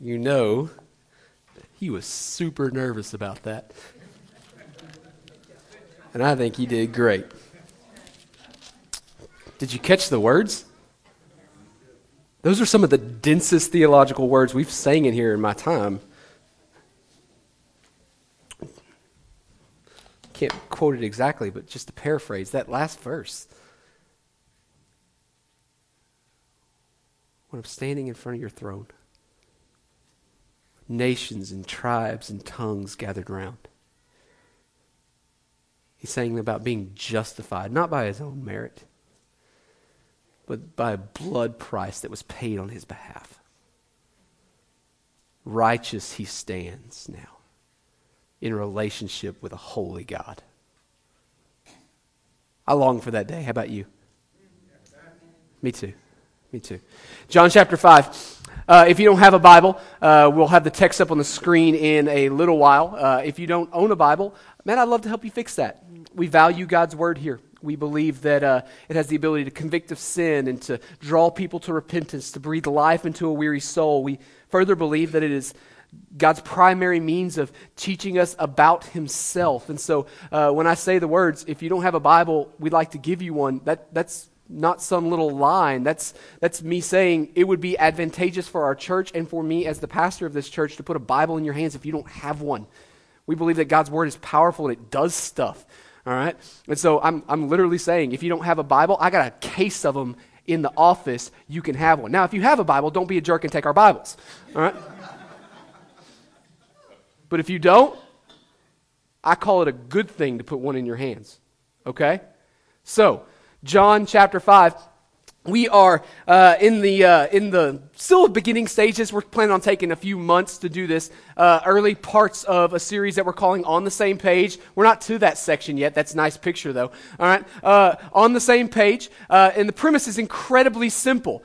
you know he was super nervous about that. And I think he did great. Did you catch the words? Those are some of the densest theological words we've sang in here in my time. Can't quote it exactly, but just to paraphrase that last verse. When I'm standing in front of your throne, nations and tribes and tongues gathered round. He's saying about being justified, not by his own merit, but by a blood price that was paid on his behalf. Righteous he stands now in relationship with a holy God. I long for that day. How about you? Me too. Me too. John chapter 5. Uh, if you don't have a Bible, uh, we'll have the text up on the screen in a little while. Uh, if you don't own a Bible, man, I'd love to help you fix that. We value God's Word here. We believe that uh, it has the ability to convict of sin and to draw people to repentance, to breathe life into a weary soul. We further believe that it is God's primary means of teaching us about Himself. And so uh, when I say the words, if you don't have a Bible, we'd like to give you one, that, that's not some little line. That's, that's me saying it would be advantageous for our church and for me as the pastor of this church to put a Bible in your hands if you don't have one. We believe that God's word is powerful and it does stuff. All right? And so I'm, I'm literally saying if you don't have a Bible, I got a case of them in the office. You can have one. Now, if you have a Bible, don't be a jerk and take our Bibles. All right? but if you don't, I call it a good thing to put one in your hands. Okay? So, John chapter 5. We are uh, in the uh, in the still beginning stages. We're planning on taking a few months to do this. Uh, early parts of a series that we're calling "On the Same Page." We're not to that section yet. That's a nice picture, though. All right, uh, on the same page, uh, and the premise is incredibly simple.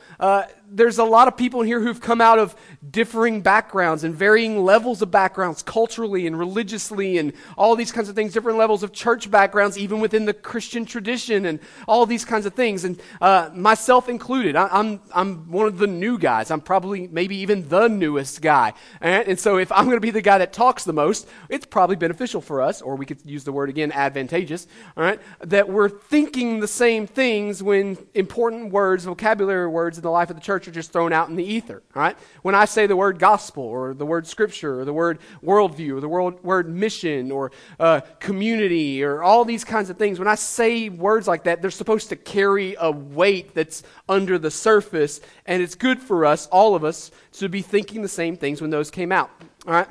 There's a lot of people in here who've come out of differing backgrounds and varying levels of backgrounds culturally and religiously and all these kinds of things, different levels of church backgrounds, even within the Christian tradition and all these kinds of things. And uh, myself included, I, am I'm, I'm one of the new guys. I'm probably maybe even the newest guy. And, and so if I'm going to be the guy that talks the most, it's probably beneficial for us, or we could use the word again, advantageous, all right, that we're thinking the same things when important words, vocabulary words in the life of the church church are just thrown out in the ether. Right? When I say the word gospel or the word scripture or the word worldview or the word, word mission or uh, community or all these kinds of things, when I say words like that, they're supposed to carry a weight that's under the surface, and it's good for us, all of us, to be thinking the same things when those came out. All right?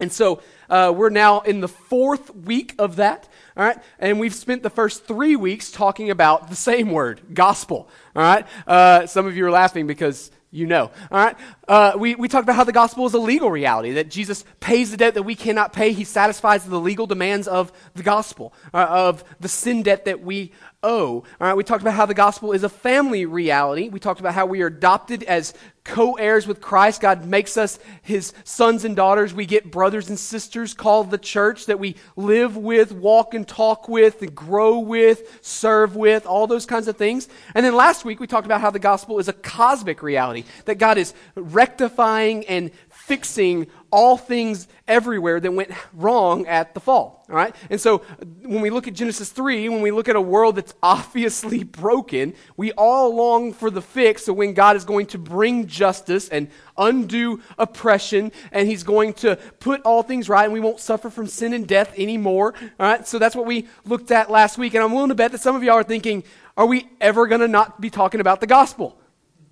And so uh, we're now in the fourth week of that. All right. And we've spent the first three weeks talking about the same word, gospel. All right. Uh, some of you are laughing because you know. All right. Uh, we, we talked about how the gospel is a legal reality, that Jesus pays the debt that we cannot pay. He satisfies the legal demands of the gospel, uh, of the sin debt that we owe. All right. We talked about how the gospel is a family reality. We talked about how we are adopted as co heirs with Christ. God makes us his sons and daughters. We get brothers and sisters called the church that we live with, walk and talk with, and grow with, serve with, all those kinds of things. And then last week we talked about how the gospel is a cosmic reality, that God is rectifying and fixing all things everywhere that went wrong at the fall. All right? And so when we look at Genesis 3, when we look at a world that's obviously broken, we all long for the fix of when God is going to bring justice and undo oppression and he's going to put all things right and we won't suffer from sin and death anymore. All right? So that's what we looked at last week. And I'm willing to bet that some of y'all are thinking, are we ever going to not be talking about the gospel?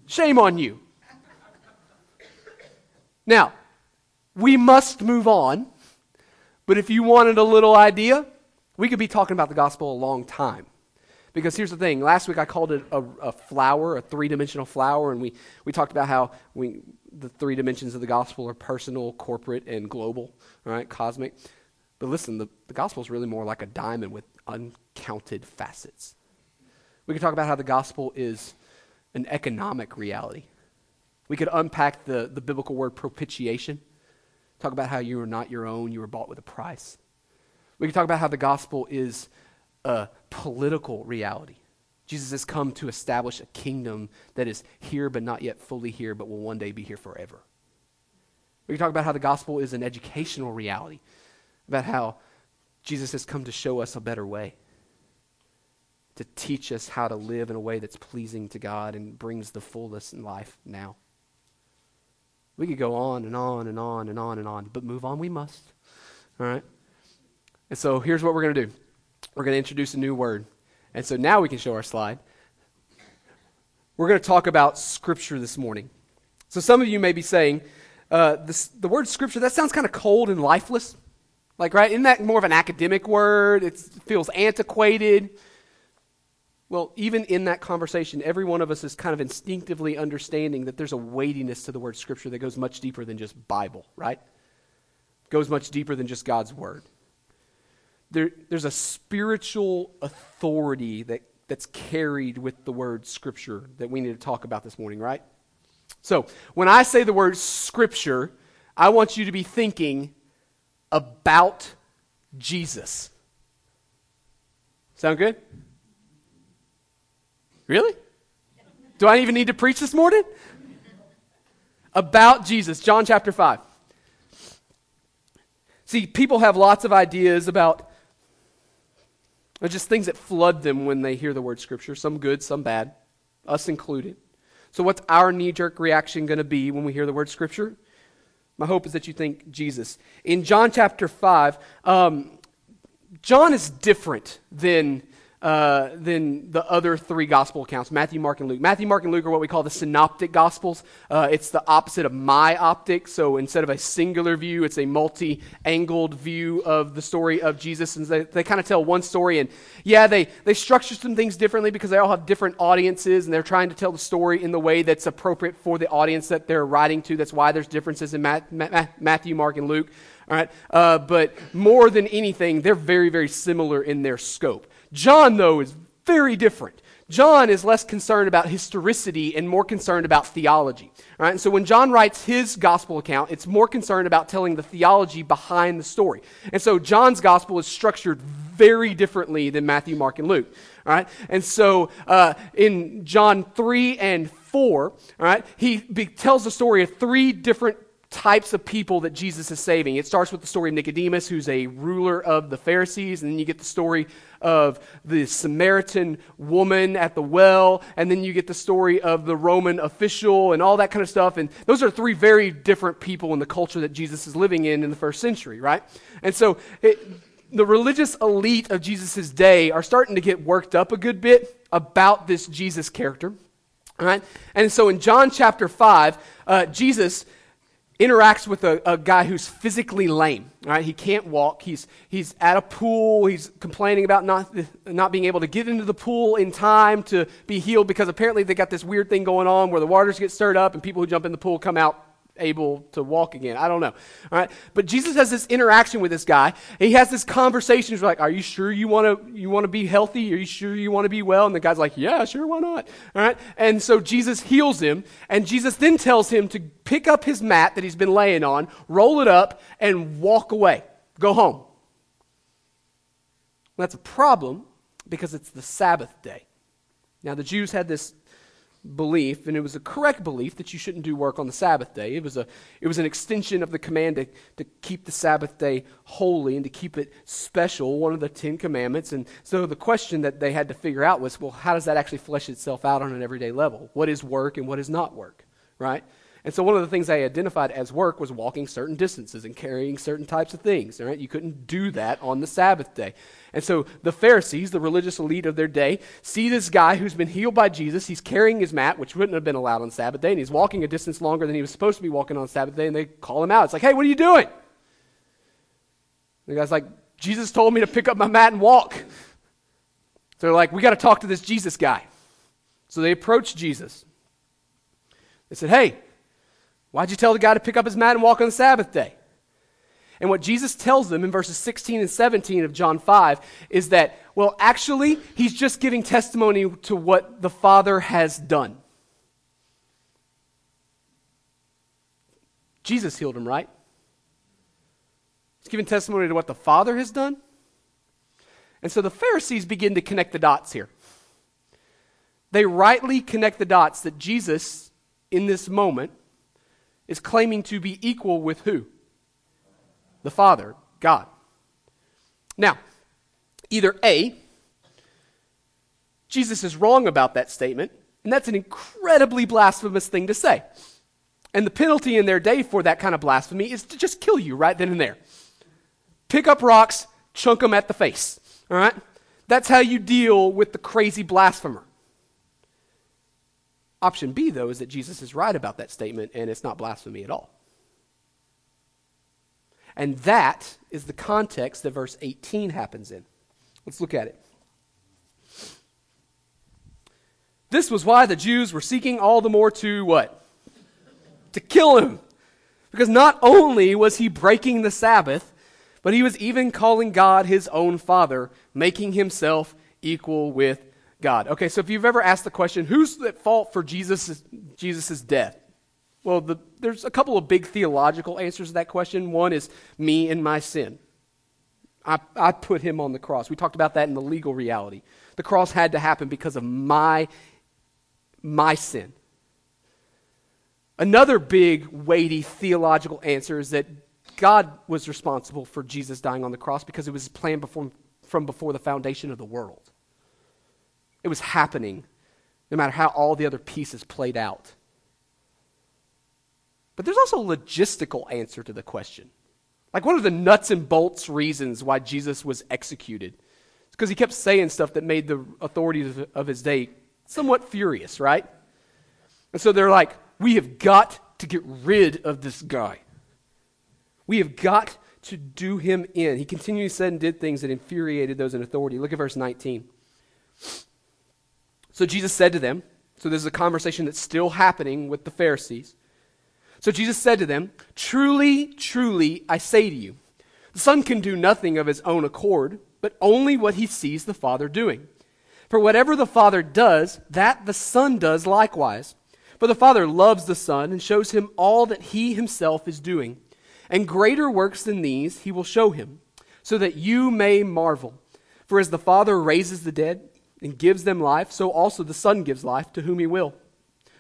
Shame on you. Now, we must move on, but if you wanted a little idea, we could be talking about the gospel a long time. Because here's the thing last week I called it a, a flower, a three dimensional flower, and we, we talked about how we, the three dimensions of the gospel are personal, corporate, and global, right? Cosmic. But listen, the, the gospel is really more like a diamond with uncounted facets. We could talk about how the gospel is an economic reality. We could unpack the, the biblical word propitiation, talk about how you are not your own, you were bought with a price. We can talk about how the gospel is a political reality. Jesus has come to establish a kingdom that is here but not yet fully here, but will one day be here forever. We can talk about how the gospel is an educational reality, about how Jesus has come to show us a better way, to teach us how to live in a way that's pleasing to God and brings the fullness in life now. We could go on and on and on and on and on, but move on we must. All right? And so here's what we're going to do we're going to introduce a new word. And so now we can show our slide. We're going to talk about Scripture this morning. So some of you may be saying, uh, this, the word Scripture, that sounds kind of cold and lifeless. Like, right? Isn't that more of an academic word? It feels antiquated. Well, even in that conversation, every one of us is kind of instinctively understanding that there's a weightiness to the word Scripture that goes much deeper than just Bible, right? Goes much deeper than just God's Word. There, there's a spiritual authority that, that's carried with the word Scripture that we need to talk about this morning, right? So, when I say the word Scripture, I want you to be thinking about Jesus. Sound good? Really? Do I even need to preach this morning? About Jesus, John chapter 5. See, people have lots of ideas about just things that flood them when they hear the word Scripture, some good, some bad, us included. So, what's our knee jerk reaction going to be when we hear the word Scripture? My hope is that you think Jesus. In John chapter 5, um, John is different than uh, than the other three gospel accounts Matthew, Mark, and Luke. Matthew, Mark, and Luke are what we call the synoptic gospels. Uh, it's the opposite of myoptic. So instead of a singular view, it's a multi angled view of the story of Jesus. And they, they kind of tell one story. And yeah, they, they structure some things differently because they all have different audiences and they're trying to tell the story in the way that's appropriate for the audience that they're writing to. That's why there's differences in Matt, Matt, Matthew, Mark, and Luke. All right. Uh, but more than anything, they're very, very similar in their scope. John, though, is very different. John is less concerned about historicity and more concerned about theology. Right? And so when John writes his gospel account, it's more concerned about telling the theology behind the story. And so John's gospel is structured very differently than Matthew, Mark, and Luke. All right? And so uh, in John 3 and 4, all right, he be- tells the story of three different types of people that Jesus is saving. It starts with the story of Nicodemus, who's a ruler of the Pharisees, and then you get the story of the Samaritan woman at the well, and then you get the story of the Roman official and all that kind of stuff. And those are three very different people in the culture that Jesus is living in in the first century, right? And so it, the religious elite of Jesus' day are starting to get worked up a good bit about this Jesus character. All right? And so in John chapter 5, uh, Jesus interacts with a, a, guy who's physically lame. Right? He can't walk. He's, he's at a pool. He's complaining about not, not being able to get into the pool in time to be healed because apparently they got this weird thing going on where the waters get stirred up and people who jump in the pool come out able to walk again. I don't know. All right. But Jesus has this interaction with this guy. He has this conversation. He's like, Are you sure you want to you want to be healthy? Are you sure you want to be well? And the guy's like, Yeah, sure, why not? All right. And so Jesus heals him, and Jesus then tells him to pick up his mat that he's been laying on, roll it up, and walk away. Go home. That's a problem because it's the Sabbath day. Now, the Jews had this belief, and it was a correct belief that you shouldn't do work on the Sabbath day. It was, a, it was an extension of the command to, to keep the Sabbath day holy and to keep it special, one of the Ten Commandments. And so the question that they had to figure out was well, how does that actually flesh itself out on an everyday level? What is work and what is not work, right? And so one of the things they identified as work was walking certain distances and carrying certain types of things. Right? You couldn't do that on the Sabbath day. And so the Pharisees, the religious elite of their day, see this guy who's been healed by Jesus. He's carrying his mat, which wouldn't have been allowed on Sabbath day, and he's walking a distance longer than he was supposed to be walking on Sabbath day, and they call him out. It's like, hey, what are you doing? And the guy's like, Jesus told me to pick up my mat and walk. So they're like, we got to talk to this Jesus guy. So they approach Jesus. They said, hey, Why'd you tell the guy to pick up his mat and walk on the Sabbath day? And what Jesus tells them in verses 16 and 17 of John 5 is that, well, actually, he's just giving testimony to what the Father has done. Jesus healed him, right? He's giving testimony to what the Father has done. And so the Pharisees begin to connect the dots here. They rightly connect the dots that Jesus, in this moment, is claiming to be equal with who? The Father, God. Now, either A, Jesus is wrong about that statement, and that's an incredibly blasphemous thing to say. And the penalty in their day for that kind of blasphemy is to just kill you right then and there. Pick up rocks, chunk them at the face. All right? That's how you deal with the crazy blasphemer. Option B, though, is that Jesus is right about that statement and it's not blasphemy at all. And that is the context that verse 18 happens in. Let's look at it. This was why the Jews were seeking all the more to what? To kill him. Because not only was he breaking the Sabbath, but he was even calling God his own father, making himself equal with God. Okay, so if you've ever asked the question, who's at fault for Jesus' Jesus's death? Well, the, there's a couple of big theological answers to that question. One is me and my sin. I, I put him on the cross. We talked about that in the legal reality. The cross had to happen because of my my sin. Another big, weighty theological answer is that God was responsible for Jesus dying on the cross because it was planned before, from before the foundation of the world. It was happening, no matter how all the other pieces played out. But there's also a logistical answer to the question. Like, what are the nuts and bolts reasons why Jesus was executed? It's because he kept saying stuff that made the authorities of his day somewhat furious, right? And so they're like, we have got to get rid of this guy. We have got to do him in. He continually said and did things that infuriated those in authority. Look at verse 19. So Jesus said to them, so this is a conversation that's still happening with the Pharisees. So Jesus said to them, Truly, truly, I say to you, the Son can do nothing of his own accord, but only what he sees the Father doing. For whatever the Father does, that the Son does likewise. For the Father loves the Son and shows him all that he himself is doing. And greater works than these he will show him, so that you may marvel. For as the Father raises the dead and gives them life, so also the Son gives life to whom he will.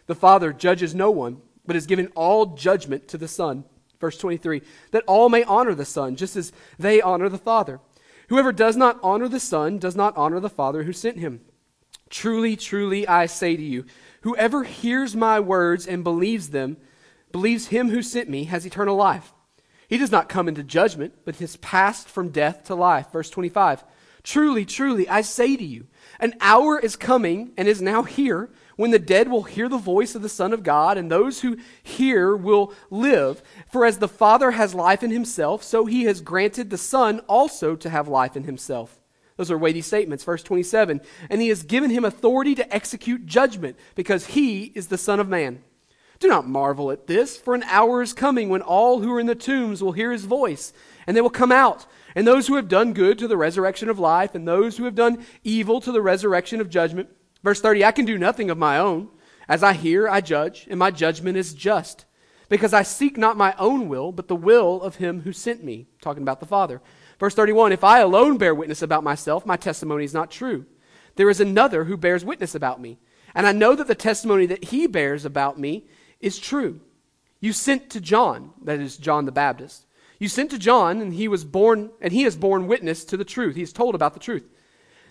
The Father judges no one, but has given all judgment to the Son. Verse 23 that all may honor the Son, just as they honor the Father. Whoever does not honor the Son does not honor the Father who sent him. Truly, truly, I say to you, whoever hears my words and believes them, believes him who sent me, has eternal life. He does not come into judgment, but has passed from death to life. Verse 25. Truly, truly, I say to you, an hour is coming and is now here when the dead will hear the voice of the Son of God, and those who hear will live. For as the Father has life in himself, so he has granted the Son also to have life in himself. Those are weighty statements. Verse 27 And he has given him authority to execute judgment, because he is the Son of Man. Do not marvel at this, for an hour is coming when all who are in the tombs will hear his voice, and they will come out, and those who have done good to the resurrection of life, and those who have done evil to the resurrection of judgment. Verse 30 I can do nothing of my own. As I hear, I judge, and my judgment is just. Because I seek not my own will, but the will of him who sent me. Talking about the Father. Verse 31 If I alone bear witness about myself, my testimony is not true. There is another who bears witness about me. And I know that the testimony that he bears about me is true. You sent to John, that is John the Baptist. You sent to John, and he was born, and he has borne witness to the truth. He's told about the truth.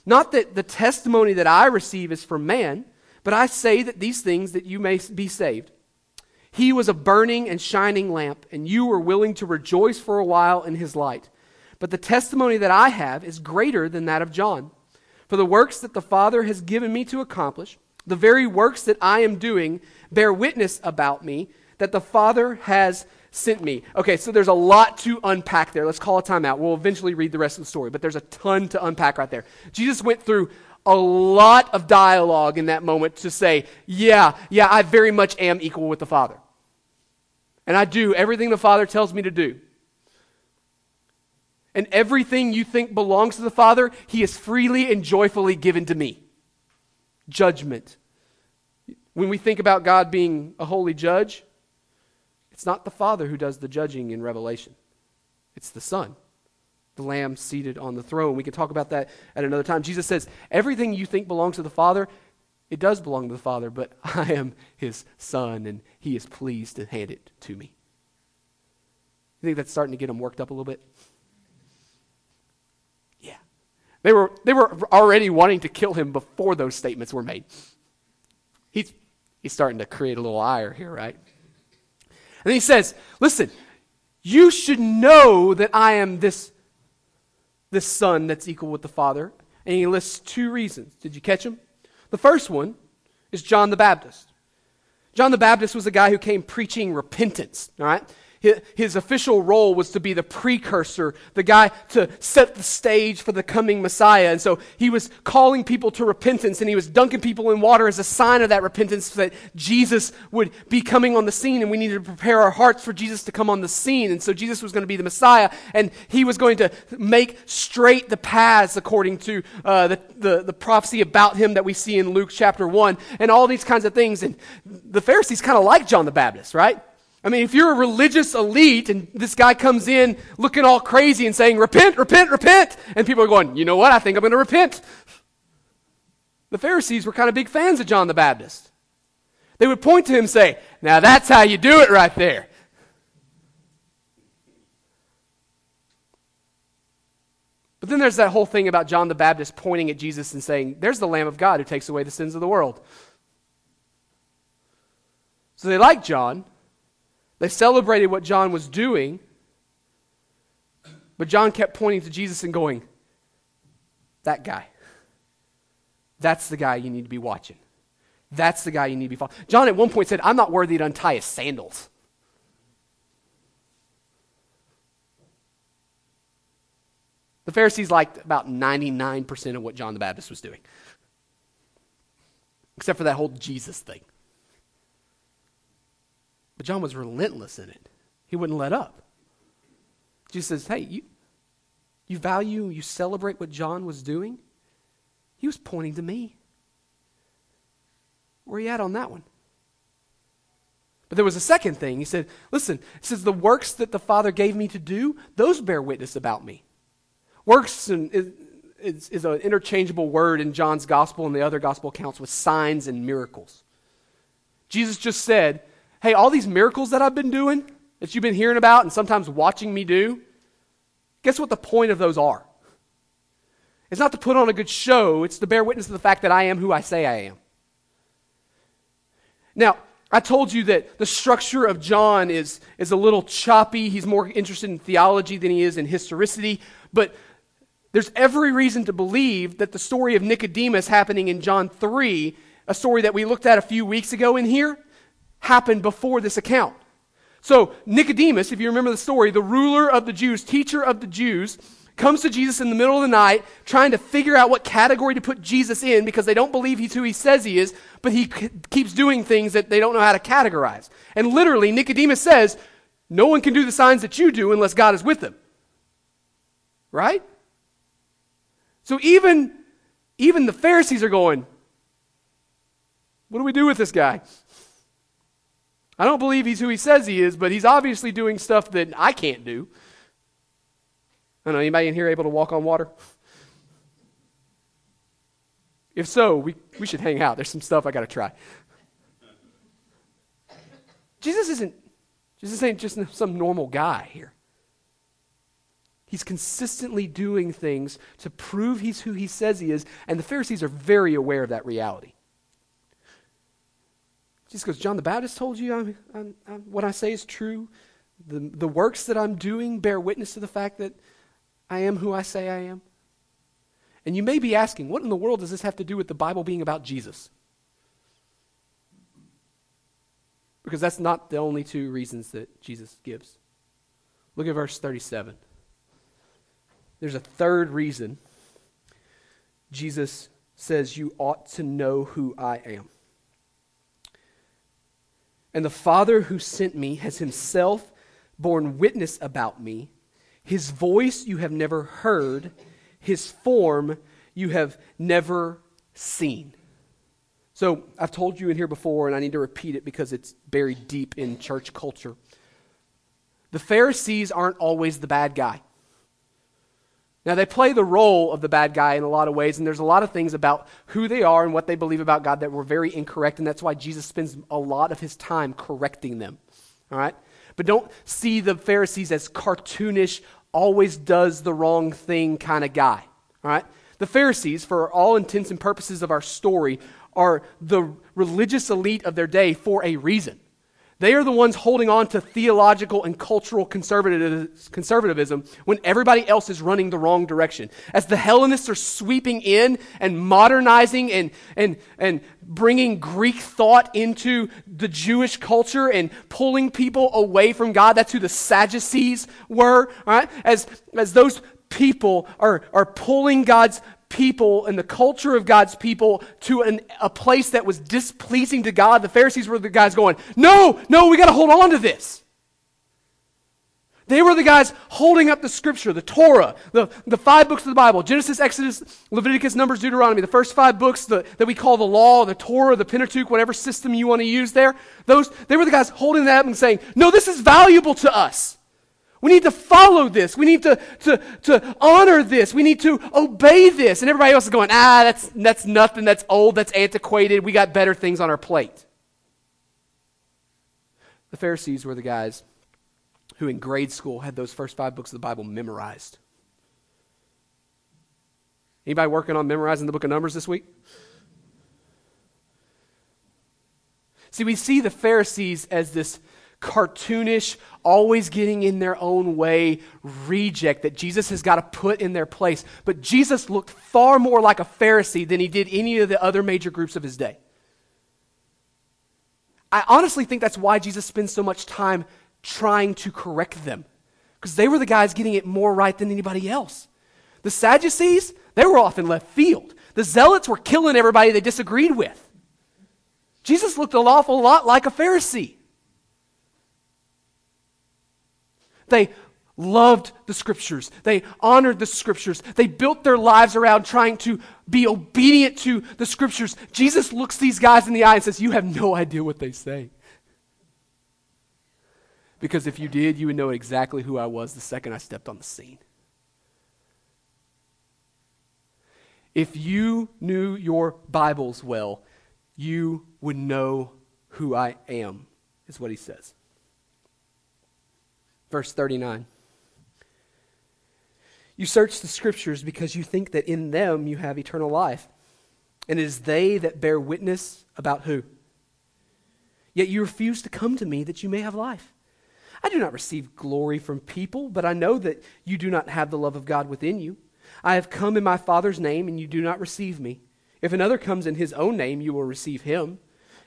Not that the testimony that I receive is from man, but I say that these things that you may be saved. He was a burning and shining lamp, and you were willing to rejoice for a while in his light. But the testimony that I have is greater than that of John. For the works that the Father has given me to accomplish, the very works that I am doing, bear witness about me that the Father has sent me. Okay, so there's a lot to unpack there. Let's call a timeout. We'll eventually read the rest of the story, but there's a ton to unpack right there. Jesus went through a lot of dialogue in that moment to say, yeah, yeah, I very much am equal with the Father. And I do everything the Father tells me to do. And everything you think belongs to the Father, He has freely and joyfully given to me. Judgment. When we think about God being a holy judge, it's not the Father who does the judging in Revelation, it's the Son, the Lamb seated on the throne. We can talk about that at another time. Jesus says, Everything you think belongs to the Father, It does belong to the Father, but I am his son, and he is pleased to hand it to me. You think that's starting to get them worked up a little bit? Yeah. They were, they were already wanting to kill him before those statements were made. He's, he's starting to create a little ire here, right? And he says, Listen, you should know that I am this, this son that's equal with the Father. And he lists two reasons. Did you catch them? The first one is John the Baptist. John the Baptist was a guy who came preaching repentance, all right? His official role was to be the precursor, the guy to set the stage for the coming Messiah. And so he was calling people to repentance and he was dunking people in water as a sign of that repentance that Jesus would be coming on the scene and we needed to prepare our hearts for Jesus to come on the scene. And so Jesus was going to be the Messiah and he was going to make straight the paths according to uh, the, the, the prophecy about him that we see in Luke chapter 1 and all these kinds of things. And the Pharisees kind of like John the Baptist, right? I mean, if you're a religious elite and this guy comes in looking all crazy and saying, repent, repent, repent, and people are going, you know what? I think I'm going to repent. The Pharisees were kind of big fans of John the Baptist. They would point to him and say, now that's how you do it right there. But then there's that whole thing about John the Baptist pointing at Jesus and saying, There's the Lamb of God who takes away the sins of the world. So they like John, they celebrated what John was doing, but John kept pointing to Jesus and going, That guy. That's the guy you need to be watching. That's the guy you need to be following. John at one point said, I'm not worthy to untie his sandals. The Pharisees liked about 99% of what John the Baptist was doing, except for that whole Jesus thing. But John was relentless in it. He wouldn't let up. Jesus says, Hey, you, you value, you celebrate what John was doing? He was pointing to me. Where are you at on that one? But there was a second thing. He said, Listen, he says, the works that the Father gave me to do, those bear witness about me. Works is, is, is an interchangeable word in John's gospel and the other gospel accounts with signs and miracles. Jesus just said, hey, all these miracles that I've been doing, that you've been hearing about and sometimes watching me do, guess what the point of those are? It's not to put on a good show, it's to bear witness to the fact that I am who I say I am. Now, I told you that the structure of John is, is a little choppy. He's more interested in theology than he is in historicity. But there's every reason to believe that the story of Nicodemus happening in John 3, a story that we looked at a few weeks ago in here, happened before this account. So, Nicodemus, if you remember the story, the ruler of the Jews, teacher of the Jews, comes to Jesus in the middle of the night trying to figure out what category to put Jesus in because they don't believe he's who he says he is, but he c- keeps doing things that they don't know how to categorize. And literally, Nicodemus says, No one can do the signs that you do unless God is with them. Right? So even, even the Pharisees are going, What do we do with this guy? I don't believe he's who he says he is, but he's obviously doing stuff that I can't do. I don't know, anybody in here able to walk on water? If so, we, we should hang out. There's some stuff I got to try. Jesus isn't Jesus ain't just some normal guy here. He's consistently doing things to prove he's who he says he is, and the Pharisees are very aware of that reality. Jesus goes, John the Baptist told you I'm, I'm, I'm, what I say is true. The, the works that I'm doing bear witness to the fact that I am who I say I am. And you may be asking, what in the world does this have to do with the Bible being about Jesus? Because that's not the only two reasons that Jesus gives. Look at verse 37. There's a third reason Jesus says you ought to know who I am. And the Father who sent me has himself borne witness about me. His voice you have never heard, his form you have never seen. So I've told you in here before, and I need to repeat it because it's buried deep in church culture. The Pharisees aren't always the bad guy. Now, they play the role of the bad guy in a lot of ways, and there's a lot of things about who they are and what they believe about God that were very incorrect, and that's why Jesus spends a lot of his time correcting them. All right? But don't see the Pharisees as cartoonish, always does the wrong thing kind of guy. All right? The Pharisees, for all intents and purposes of our story, are the religious elite of their day for a reason. They are the ones holding on to theological and cultural conservatism when everybody else is running the wrong direction. As the Hellenists are sweeping in and modernizing and, and, and bringing Greek thought into the Jewish culture and pulling people away from God, that's who the Sadducees were. All right? As, as those people are, are pulling God's people and the culture of God's people to an, a place that was displeasing to God, the Pharisees were the guys going, No, no, we got to hold on to this. They were the guys holding up the scripture, the Torah, the, the five books of the Bible Genesis, Exodus, Leviticus, Numbers, Deuteronomy, the first five books the, that we call the law, the Torah, the Pentateuch, whatever system you want to use there. Those, they were the guys holding that up and saying, No, this is valuable to us. We need to follow this. We need to, to, to honor this. We need to obey this. And everybody else is going, ah, that's, that's nothing. That's old. That's antiquated. We got better things on our plate. The Pharisees were the guys who in grade school had those first five books of the Bible memorized. Anybody working on memorizing the book of Numbers this week? See, we see the Pharisees as this cartoonish, always getting in their own way reject that Jesus has got to put in their place. But Jesus looked far more like a Pharisee than he did any of the other major groups of his day. I honestly think that's why Jesus spends so much time trying to correct them, because they were the guys getting it more right than anybody else. The Sadducees, they were off in left field. The Zealots were killing everybody they disagreed with. Jesus looked an awful lot like a Pharisee. They loved the scriptures. They honored the scriptures. They built their lives around trying to be obedient to the scriptures. Jesus looks these guys in the eye and says, You have no idea what they say. Because if you did, you would know exactly who I was the second I stepped on the scene. If you knew your Bibles well, you would know who I am, is what he says. Verse 39. You search the scriptures because you think that in them you have eternal life. And it is they that bear witness about who? Yet you refuse to come to me that you may have life. I do not receive glory from people, but I know that you do not have the love of God within you. I have come in my Father's name, and you do not receive me. If another comes in his own name, you will receive him.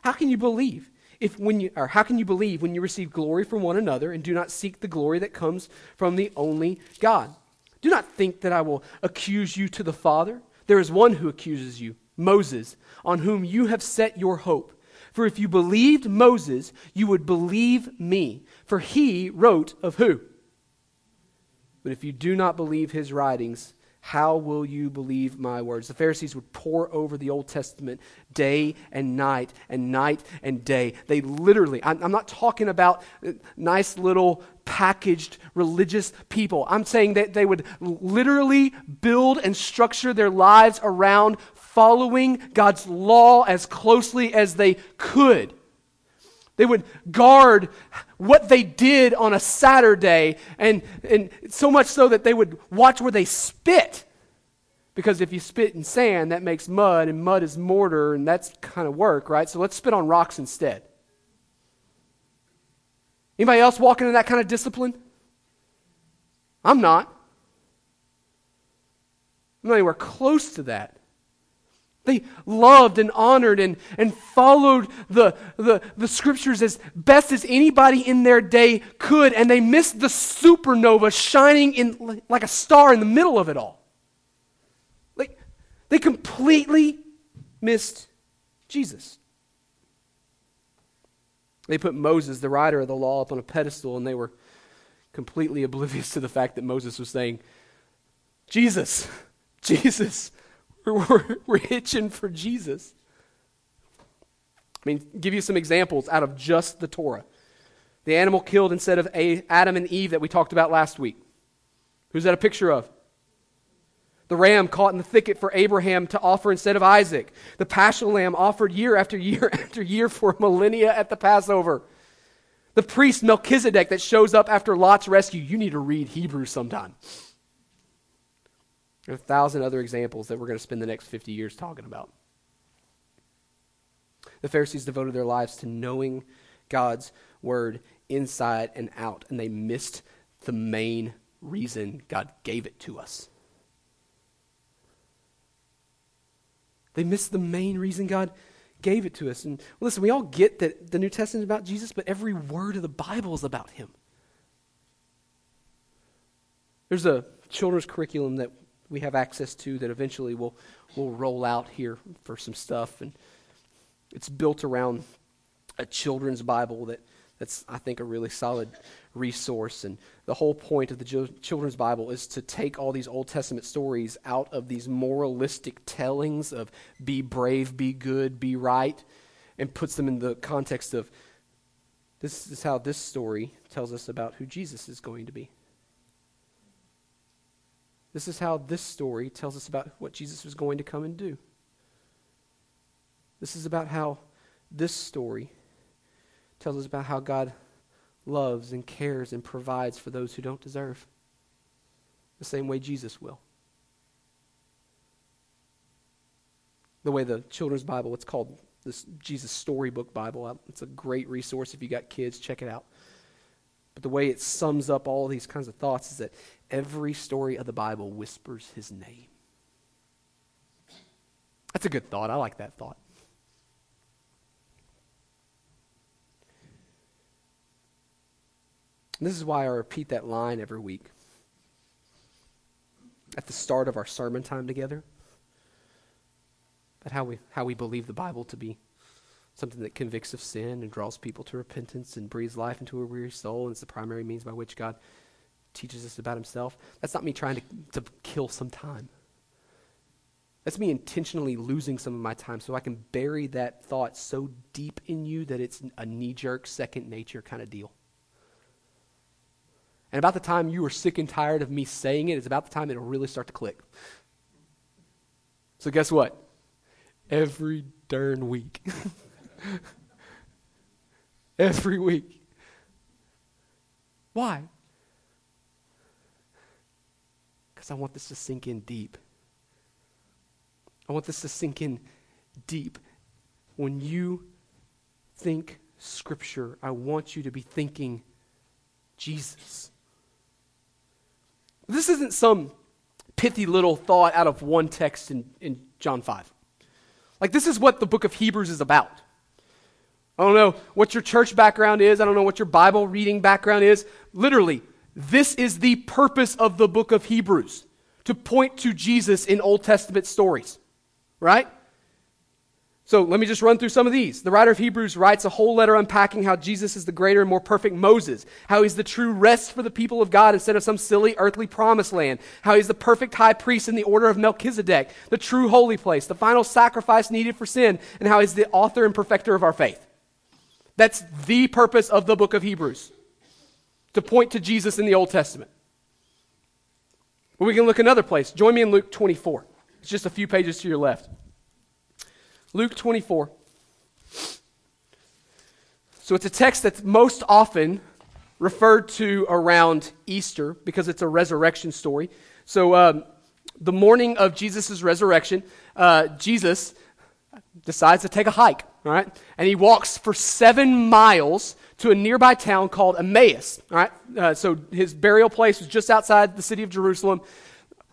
How can you believe? If when you or how can you believe when you receive glory from one another and do not seek the glory that comes from the only God? Do not think that I will accuse you to the Father. There is one who accuses you, Moses, on whom you have set your hope. For if you believed Moses, you would believe me, for he wrote of who? But if you do not believe his writings, how will you believe my words? The Pharisees would pore over the Old Testament day and night and night and day. They literally, I'm, I'm, not talking about uh, nice little packaged religious people. I'm saying that they would literally build and structure their lives around following God's law as closely as they could. They would guard what they did on a Saturday, and, and so much so that they would watch where they spit. Because if you spit in sand, that makes mud, and mud is mortar, and that's kind of work, right? So let's spit on rocks instead. Anybody else walking in that kind of discipline? I'm not. I'm not anywhere close to that. They loved and honored and, and followed the, the, the scriptures as best as anybody in their day could, and they missed the supernova shining in like a star in the middle of it all. Like they completely missed Jesus. They put Moses, the writer of the law, up on a pedestal, and they were completely oblivious to the fact that Moses was saying, Jesus, Jesus, we're, we're itching for Jesus. I mean, give you some examples out of just the Torah. The animal killed instead of Adam and Eve that we talked about last week. Who's that a picture of? The ram caught in the thicket for Abraham to offer instead of Isaac. The paschal lamb offered year after year after year for millennia at the Passover. The priest Melchizedek that shows up after Lot's rescue. You need to read Hebrews sometime. There are a thousand other examples that we're going to spend the next 50 years talking about. The Pharisees devoted their lives to knowing God's word inside and out, and they missed the main reason God gave it to us. They missed the main reason God gave it to us. And listen, we all get that the New Testament is about Jesus, but every word of the Bible is about him. There's a children's curriculum that we have access to that eventually will will roll out here for some stuff and it's built around a children's Bible that that's, I think, a really solid resource. And the whole point of the children's Bible is to take all these Old Testament stories out of these moralistic tellings of be brave, be good, be right, and puts them in the context of this is how this story tells us about who Jesus is going to be. This is how this story tells us about what Jesus was going to come and do. This is about how this story tells us about how God loves and cares and provides for those who don't deserve, the same way Jesus will. The way the children's Bible, it's called this Jesus Storybook Bible. Uh, it's a great resource if you got kids, check it out. But the way it sums up all these kinds of thoughts is that every story of the Bible whispers his name. That's a good thought. I like that thought. And this is why I repeat that line every week. At the start of our sermon time together, about how we, how we believe the Bible to be something that convicts of sin and draws people to repentance and breathes life into a weary soul, and it's the primary means by which God teaches us about himself. That's not me trying to, to kill some time. That's me intentionally losing some of my time so I can bury that thought so deep in you that it's a knee jerk, second nature kind of deal. And about the time you are sick and tired of me saying it, it's about the time it'll really start to click. So, guess what? Every darn week. Every week. Why? Because I want this to sink in deep. I want this to sink in deep. When you think Scripture, I want you to be thinking Jesus. This isn't some pithy little thought out of one text in, in John 5. Like, this is what the book of Hebrews is about. I don't know what your church background is. I don't know what your Bible reading background is. Literally, this is the purpose of the book of Hebrews to point to Jesus in Old Testament stories, right? So let me just run through some of these. The writer of Hebrews writes a whole letter unpacking how Jesus is the greater and more perfect Moses, how he's the true rest for the people of God instead of some silly earthly promised land, how he's the perfect high priest in the order of Melchizedek, the true holy place, the final sacrifice needed for sin, and how he's the author and perfecter of our faith. That's the purpose of the book of Hebrews to point to Jesus in the Old Testament. But we can look another place. Join me in Luke 24. It's just a few pages to your left. Luke 24. So it's a text that's most often referred to around Easter because it's a resurrection story. So um, the morning of Jesus' resurrection, uh, Jesus decides to take a hike, all right? And he walks for seven miles to a nearby town called Emmaus, all right? Uh, so his burial place was just outside the city of Jerusalem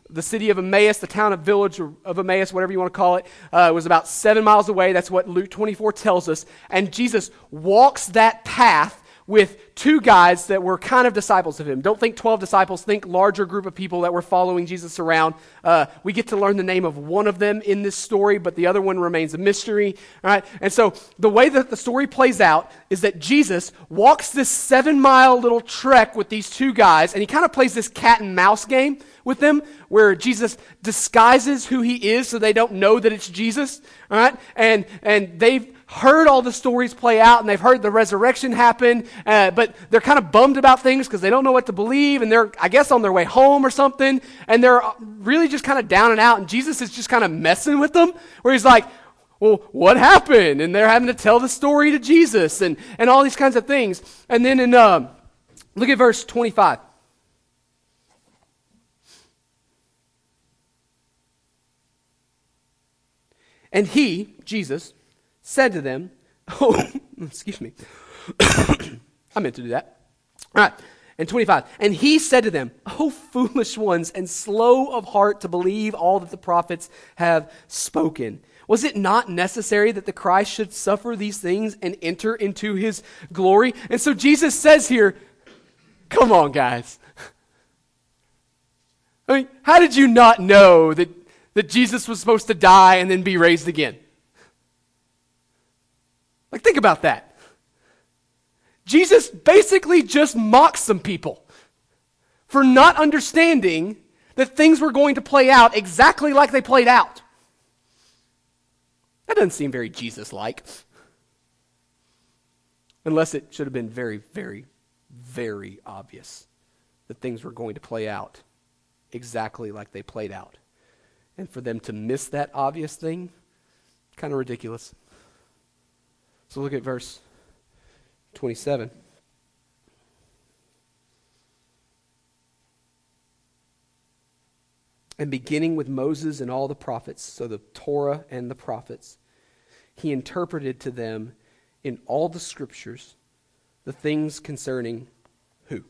the city of Emmaus, the town of village of Emmaus, whatever you want to call it, uh, was about seven miles away. That's what Luke 24 tells us. And Jesus walks that path with two guys that were kind of disciples of him. Don't think 12 disciples, think larger group of people that were following Jesus around. Uh, we get to learn the name of one of them in this story, but the other one remains a mystery. All right? And so the way that the story plays out is that Jesus walks this seven mile little trek with these two guys, and he kind of plays this cat and mouse game with them where Jesus disguises who he is so they don't know that it's Jesus. All right? And, and they've heard all the stories play out and they've heard the resurrection happen, uh, but they're kind of bummed about things because they don't know what to believe and they're, I guess, on their way home or something. And they're really just kind of down and out. And Jesus is just kind of messing with them where he's like, well, what happened? And they're having to tell the story to Jesus and, and all these kinds of things. And then in, uh, look at verse 25. And he, Jesus, said to them, Oh, excuse me. I meant to do that. All right. And 25. And he said to them, Oh, foolish ones, and slow of heart to believe all that the prophets have spoken. Was it not necessary that the Christ should suffer these things and enter into his glory? And so Jesus says here, Come on, guys. I mean, how did you not know that that Jesus was supposed to die and then be raised again. Like, think about that. Jesus basically just mocks some people for not understanding that things were going to play out exactly like they played out. That doesn't seem very Jesus like. Unless it should have been very, very, very obvious that things were going to play out exactly like they played out. And for them to miss that obvious thing, kind of ridiculous. So look at verse 27. And beginning with Moses and all the prophets, so the Torah and the prophets, he interpreted to them in all the scriptures the things concerning who?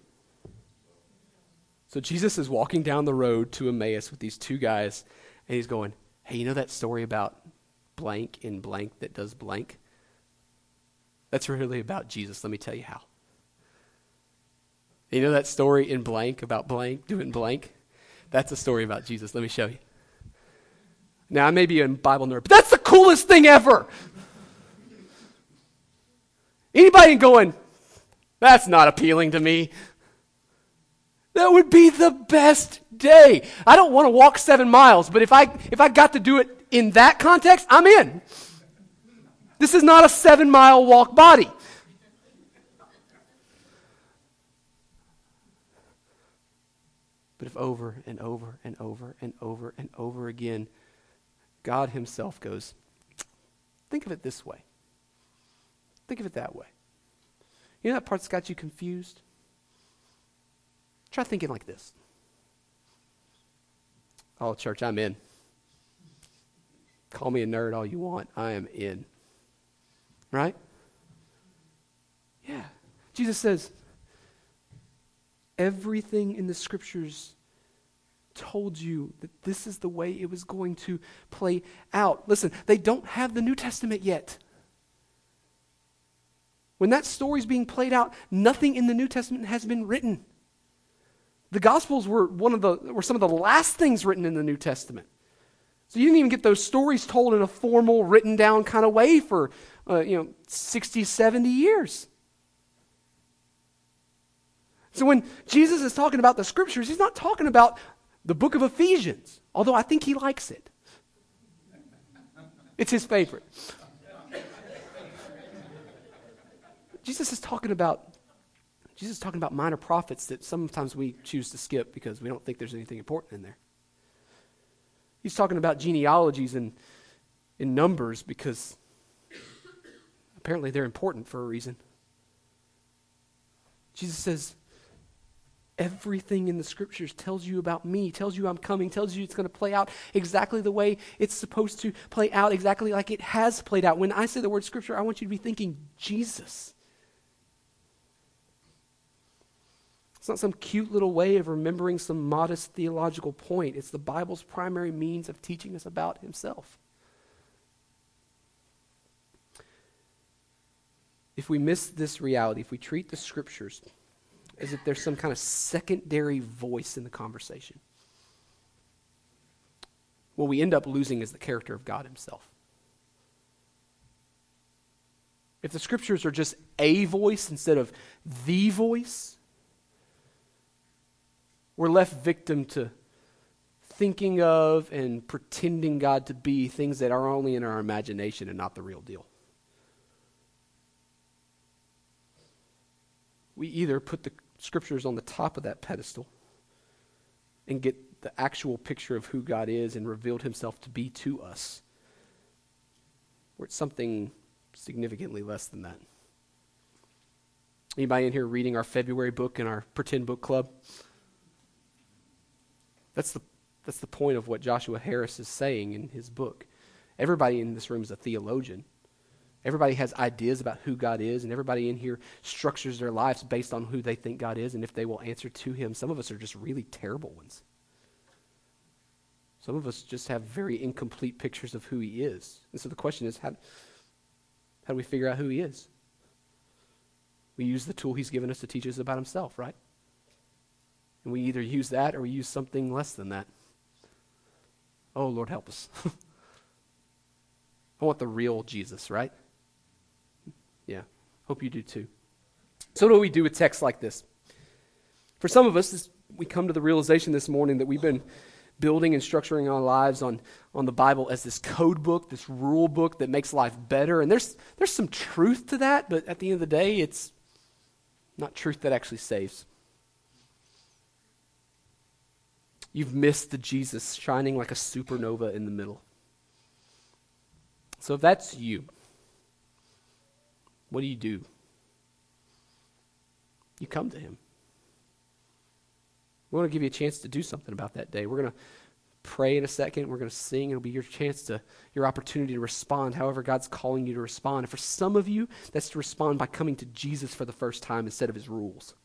So Jesus is walking down the road to Emmaus with these two guys and he's going, Hey, you know that story about blank in blank that does blank? That's really about Jesus. Let me tell you how. You know that story in blank about blank doing in blank? That's a story about Jesus. Let me show you. Now, I may be a Bible nerd, but that's the coolest thing ever. Anybody going, that's not appealing to me. That would be the best day. I don't want to walk seven miles, but if I, if I got to do it in that context, I'm in. This is not a seven mile walk body. But if over and over and over and over and over again, God Himself goes, think of it this way. Think of it that way. You know that part that's got you confused? Try thinking like this. Oh, church, I'm in. Call me a nerd all you want. I am in. Right? Yeah. Jesus says, everything in the scriptures told you that this is the way it was going to play out. Listen, they don't have the New Testament yet. When that story's being played out, nothing in the New Testament has been written. The Gospels were, one of the, were some of the last things written in the New Testament. So you didn't even get those stories told in a formal, written down kind of way for, uh, you know, 60, 70 years. So when Jesus is talking about the scriptures, he's not talking about the book of Ephesians, although I think he likes it. It's his favorite. Jesus is talking about Jesus is talking about minor prophets that sometimes we choose to skip because we don't think there's anything important in there. He's talking about genealogies and in numbers because apparently they're important for a reason. Jesus says, Everything in the scriptures tells you about me, tells you I'm coming, tells you it's going to play out exactly the way it's supposed to play out, exactly like it has played out. When I say the word scripture, I want you to be thinking Jesus. It's not some cute little way of remembering some modest theological point. It's the Bible's primary means of teaching us about Himself. If we miss this reality, if we treat the Scriptures as if there's some kind of secondary voice in the conversation, what we end up losing is the character of God Himself. If the Scriptures are just a voice instead of the voice, we're left victim to thinking of and pretending God to be things that are only in our imagination and not the real deal. We either put the scriptures on the top of that pedestal and get the actual picture of who God is and revealed himself to be to us, or it's something significantly less than that. Anybody in here reading our February book in our pretend book club? That's the, that's the point of what Joshua Harris is saying in his book. Everybody in this room is a theologian. Everybody has ideas about who God is, and everybody in here structures their lives based on who they think God is and if they will answer to Him. Some of us are just really terrible ones. Some of us just have very incomplete pictures of who He is. And so the question is how, how do we figure out who He is? We use the tool He's given us to teach us about Himself, right? And we either use that or we use something less than that. Oh, Lord, help us. I want the real Jesus, right? Yeah. Hope you do too. So, what do we do with texts like this? For some of us, this, we come to the realization this morning that we've been building and structuring our lives on, on the Bible as this code book, this rule book that makes life better. And there's, there's some truth to that, but at the end of the day, it's not truth that actually saves. You've missed the Jesus shining like a supernova in the middle. So if that's you, what do you do? You come to Him. We want to give you a chance to do something about that day. We're going to pray in a second. We're going to sing. It'll be your chance to, your opportunity to respond however God's calling you to respond. And for some of you, that's to respond by coming to Jesus for the first time instead of His rules.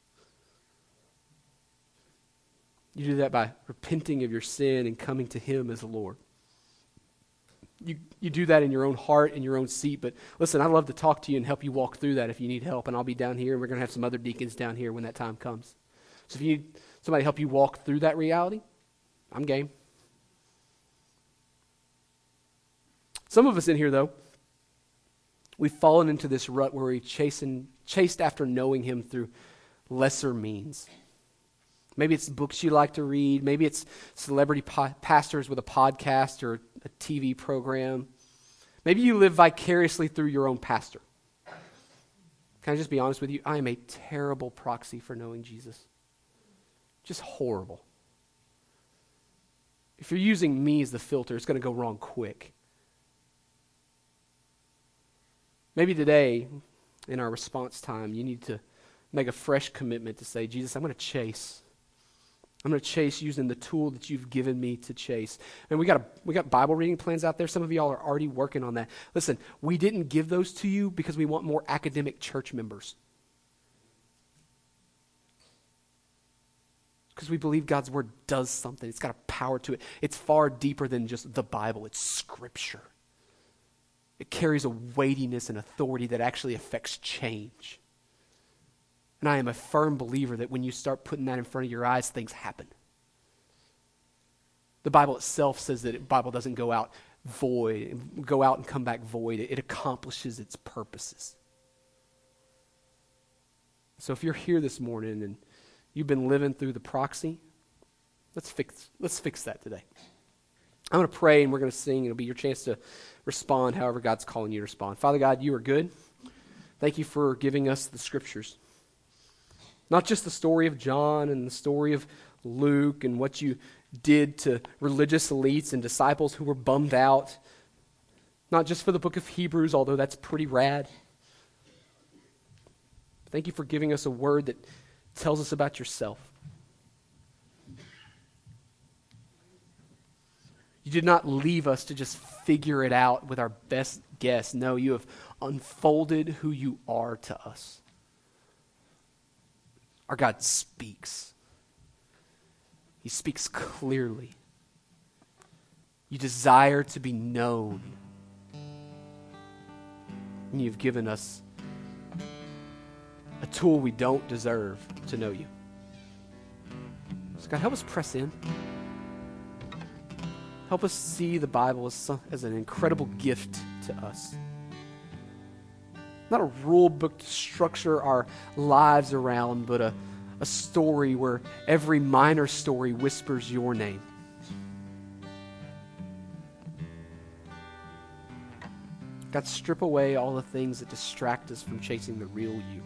You do that by repenting of your sin and coming to Him as Lord you, you do that in your own heart, in your own seat. But listen, I'd love to talk to you and help you walk through that if you need help. And I'll be down here, and we're going to have some other deacons down here when that time comes. So if you need somebody to help you walk through that reality, I'm game. Some of us in here, though, we've fallen into this rut where we chasing, chased after knowing Him through lesser means. Maybe it's books you like to read. Maybe it's celebrity po- pastors with a podcast or a TV program. Maybe you live vicariously through your own pastor. Can I just be honest with you? I am a terrible proxy for knowing Jesus. Just horrible. If you're using me as the filter, it's going to go wrong quick. Maybe today, in our response time, you need to make a fresh commitment to say, Jesus, I'm going to chase. I'm going to chase using the tool that you've given me to chase. And we got a, we got Bible reading plans out there. Some of y'all are already working on that. Listen, we didn't give those to you because we want more academic church members. Because we believe God's word does something. It's got a power to it. It's far deeper than just the Bible. It's scripture. It carries a weightiness and authority that actually affects change. And I am a firm believer that when you start putting that in front of your eyes, things happen. The Bible itself says that the Bible doesn't go out void, go out and come back void. It accomplishes its purposes. So if you're here this morning and you've been living through the proxy, let's fix, let's fix that today. I'm going to pray and we're going to sing. It'll be your chance to respond however God's calling you to respond. Father God, you are good. Thank you for giving us the scriptures. Not just the story of John and the story of Luke and what you did to religious elites and disciples who were bummed out. Not just for the book of Hebrews, although that's pretty rad. Thank you for giving us a word that tells us about yourself. You did not leave us to just figure it out with our best guess. No, you have unfolded who you are to us. Our God speaks. He speaks clearly. You desire to be known. And you've given us a tool we don't deserve to know you. So, God, help us press in. Help us see the Bible as, as an incredible gift to us not a rule book to structure our lives around, but a, a story where every minor story whispers your name. God, strip away all the things that distract us from chasing the real you.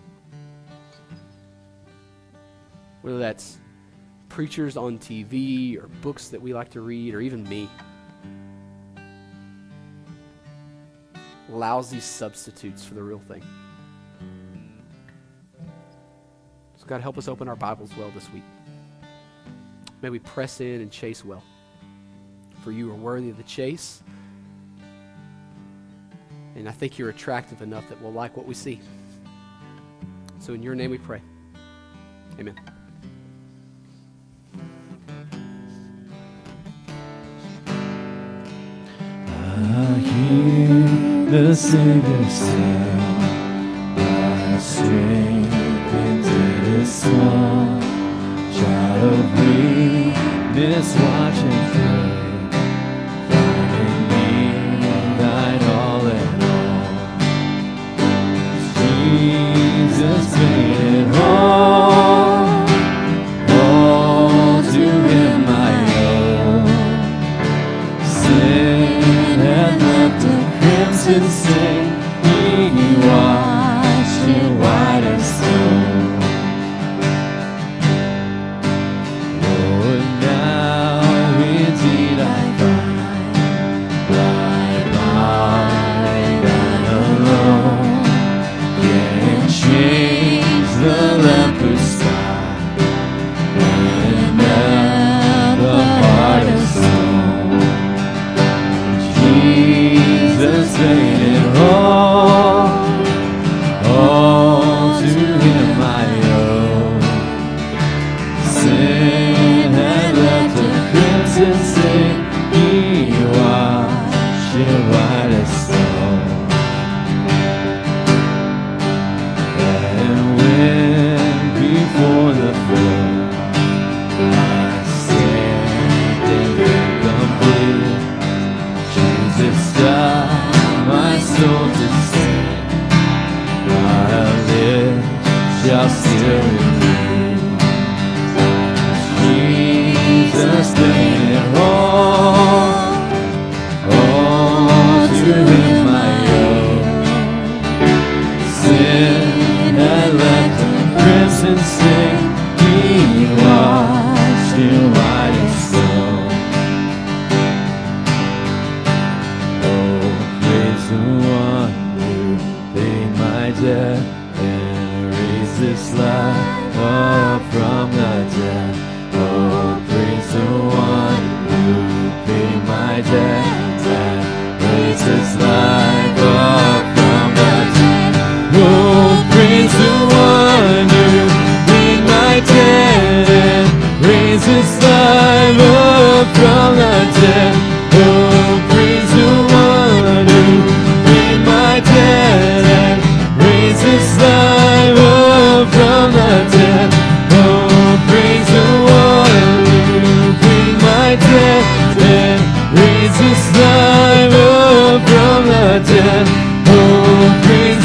whether that's preachers on TV or books that we like to read or even me. Lousy substitutes for the real thing. So, God, help us open our Bibles well this week. May we press in and chase well. For you are worthy of the chase. And I think you're attractive enough that we'll like what we see. So, in your name we pray. Amen. The Savior say, My strength into this small child of weakness, watching and before the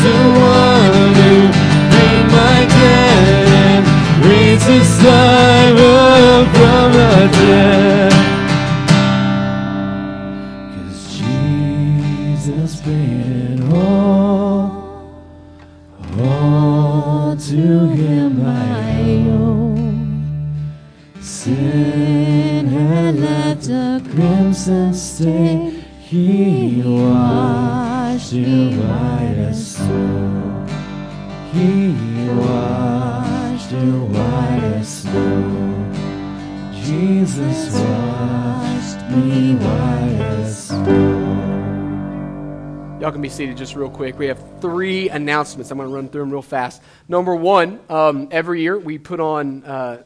the one who my life from the. Cause Jesus paid it all, all to him I owe. Sin had left a crimson stain, it white as. He washed it white as snow. Jesus washed me white as snow. Y'all can be seated just real quick. We have three announcements. I'm going to run through them real fast. Number one, um, every year we put on, uh,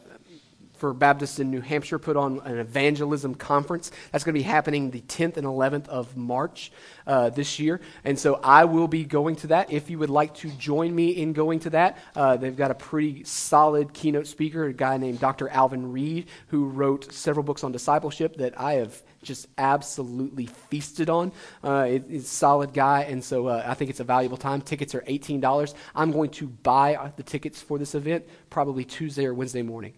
for Baptists in New Hampshire, put on an evangelism conference. That's going to be happening the 10th and 11th of March uh, this year. And so I will be going to that. If you would like to join me in going to that, uh, they've got a pretty solid keynote speaker, a guy named Dr. Alvin Reid, who wrote several books on discipleship that I have just absolutely feasted on. Uh, it, it's a solid guy, and so uh, I think it's a valuable time. Tickets are $18. I'm going to buy the tickets for this event probably Tuesday or Wednesday morning.